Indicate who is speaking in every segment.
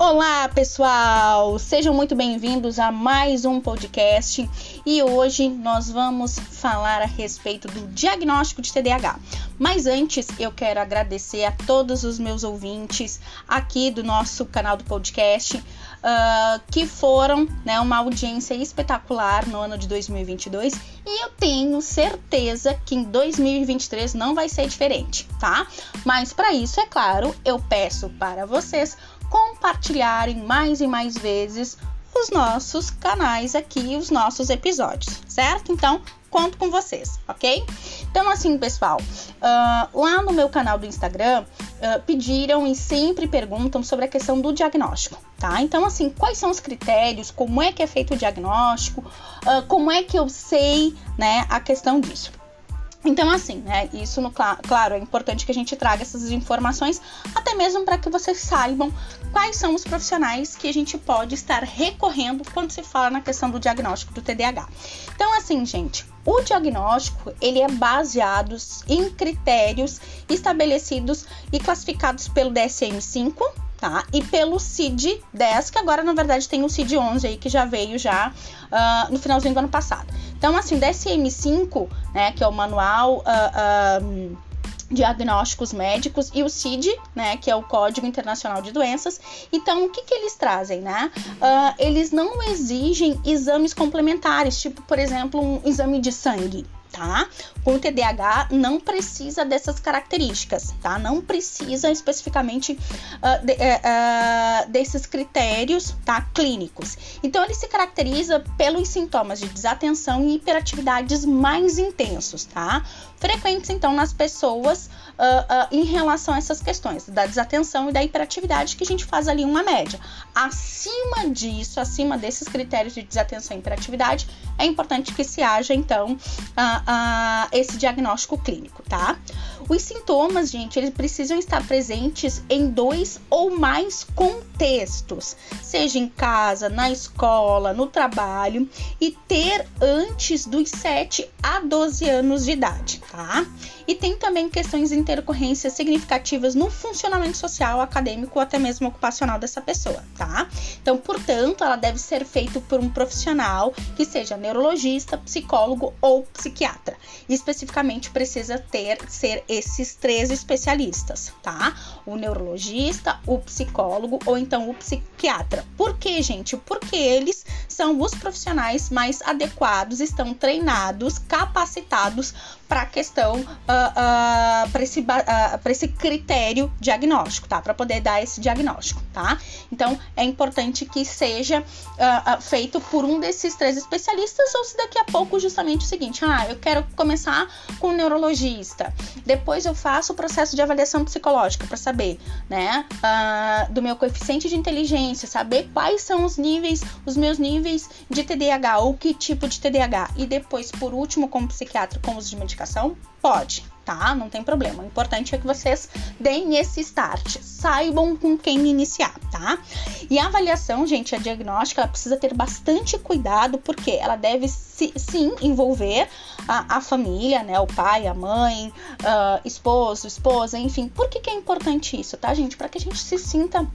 Speaker 1: Olá, pessoal! Sejam muito bem-vindos a mais um podcast e hoje nós vamos falar a respeito do diagnóstico de TDAH. Mas antes, eu quero agradecer a todos os meus ouvintes aqui do nosso canal do podcast uh, que foram né, uma audiência espetacular no ano de 2022 e eu tenho certeza que em 2023 não vai ser diferente, tá? Mas para isso, é claro, eu peço para vocês compartilharem mais e mais vezes os nossos canais aqui, os nossos episódios, certo? Então, conto com vocês, ok? Então, assim, pessoal, uh, lá no meu canal do Instagram, uh, pediram e sempre perguntam sobre a questão do diagnóstico, tá? Então, assim, quais são os critérios, como é que é feito o diagnóstico, uh, como é que eu sei, né, a questão disso. Então, assim, né, isso, no, claro, é importante que a gente traga essas informações, até mesmo para que vocês saibam quais são os profissionais que a gente pode estar recorrendo quando se fala na questão do diagnóstico do TDAH. Então, assim, gente, o diagnóstico, ele é baseado em critérios estabelecidos e classificados pelo DSM-5, tá? E pelo CID-10, que agora, na verdade, tem o CID-11 aí, que já veio já uh, no finalzinho do ano passado. Então, assim, DSM-5, né, que é o manual uh, diagnósticos médicos e o CID, né, que é o Código Internacional de Doenças. Então, o que, que eles trazem, né? Uh, eles não exigem exames complementares, tipo, por exemplo, um exame de sangue, tá? Com TDAH não precisa dessas características, tá? Não precisa especificamente uh, de, uh, desses critérios, tá? Clínicos. Então ele se caracteriza pelos sintomas de desatenção e hiperatividades mais intensos, tá? Frequentes então nas pessoas uh, em relação a essas questões da desatenção e da hiperatividade que a gente faz ali uma média. Acima disso, acima desses critérios de desatenção e hiperatividade, é importante que se haja então uh, esse diagnóstico clínico, tá? Os sintomas, gente, eles precisam estar presentes em dois ou mais contextos, seja em casa, na escola, no trabalho, e ter antes dos 7 a 12 anos de idade, tá? E tem também questões de intercorrências significativas no funcionamento social, acadêmico ou até mesmo ocupacional dessa pessoa, tá? Então, portanto, ela deve ser feita por um profissional que seja neurologista, psicólogo ou psiquiatra. E especificamente precisa ter ser esses três especialistas, tá? O neurologista, o psicólogo ou então o psiquiatra. Por quê, gente? Porque eles são os profissionais mais adequados, estão treinados, capacitados para a questão, uh, uh, para esse, uh, esse critério diagnóstico, tá? Para poder dar esse diagnóstico, tá? Então, é importante que seja feito por um desses três especialistas, ou se daqui a pouco, justamente o seguinte, ah, eu quero começar com um neurologista, depois eu faço o processo de avaliação psicológica para saber, né, do meu coeficiente de inteligência, saber quais são os níveis, os meus níveis de TDAH, ou que tipo de TDAH, e depois, por último, como psiquiatra, com os de medicação? Pode, tá? Não tem problema. O importante é que vocês deem esse start, saibam com quem iniciar, tá? E a avaliação, gente, a diagnóstica, ela precisa ter bastante cuidado, porque ela deve sim envolver a, a, família, né? O pai, a mãe, uh, esposo, esposa, enfim. Por que, que é importante isso, tá, gente? Para que a gente se sinta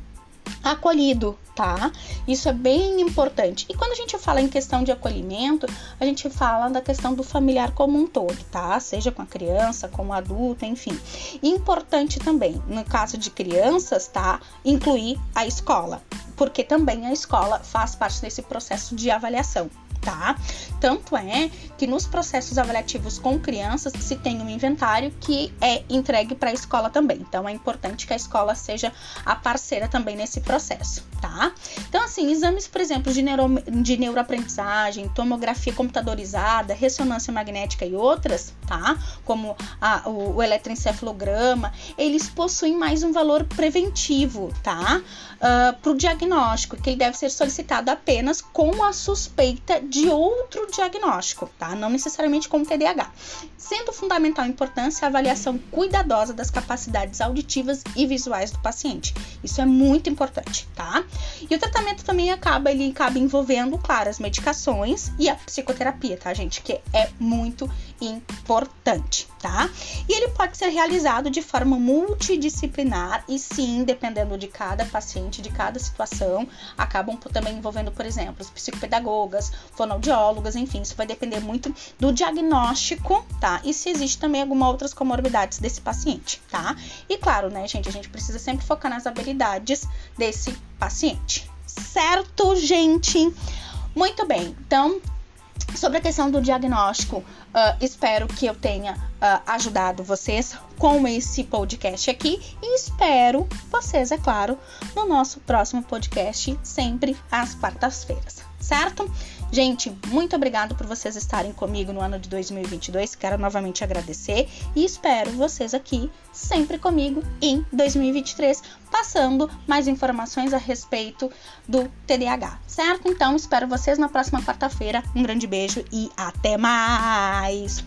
Speaker 1: acolhido, tá? Isso é bem importante. E quando a gente fala em questão de acolhimento, a gente fala da questão do familiar como um todo, tá? Seja com a criança, com o adulto, enfim. Importante também, no caso de crianças, tá? Incluir a escola, porque também a escola faz parte desse processo de avaliação, tá? Tanto é que nos processos avaliativos com crianças se tem um inventário que é entregue para a escola também. Então é importante que a escola seja a parceira também nesse processo, tá? Assim, exames, por exemplo, de, neuro, de neuroaprendizagem, tomografia computadorizada, ressonância magnética e outras, tá? Como a, o, o eletroencefalograma, eles possuem mais um valor preventivo, tá? Uh, para o diagnóstico, que ele deve ser solicitado apenas com a suspeita de outro diagnóstico, tá? Não necessariamente como TDAH. Sendo fundamental importância a avaliação cuidadosa das capacidades auditivas e visuais do paciente. Isso é muito importante, tá? E o tratamento também acaba, ele acaba envolvendo, claro, as medicações e a psicoterapia, tá, gente? Que é muito importante, tá? E ele pode ser realizado de forma multidisciplinar e sim, dependendo de cada paciente, de cada situação, acabam também envolvendo, por exemplo, os psicopedagogas, fonoaudiólogas, enfim, isso vai depender muito do diagnóstico, tá? E se existe também alguma outras comorbidades desse paciente, tá? E claro, né, gente, a gente precisa sempre focar nas habilidades desse paciente. Certo, gente? Muito bem. Então, sobre a questão do diagnóstico, uh, espero que eu tenha uh, ajudado vocês com esse podcast aqui e espero vocês, é claro, no nosso próximo podcast, sempre às quartas-feiras, certo? Gente, muito obrigado por vocês estarem comigo no ano de 2022. Quero novamente agradecer e espero vocês aqui sempre comigo em 2023, passando mais informações a respeito do TDAH, certo? Então, espero vocês na próxima quarta-feira. Um grande beijo e até mais!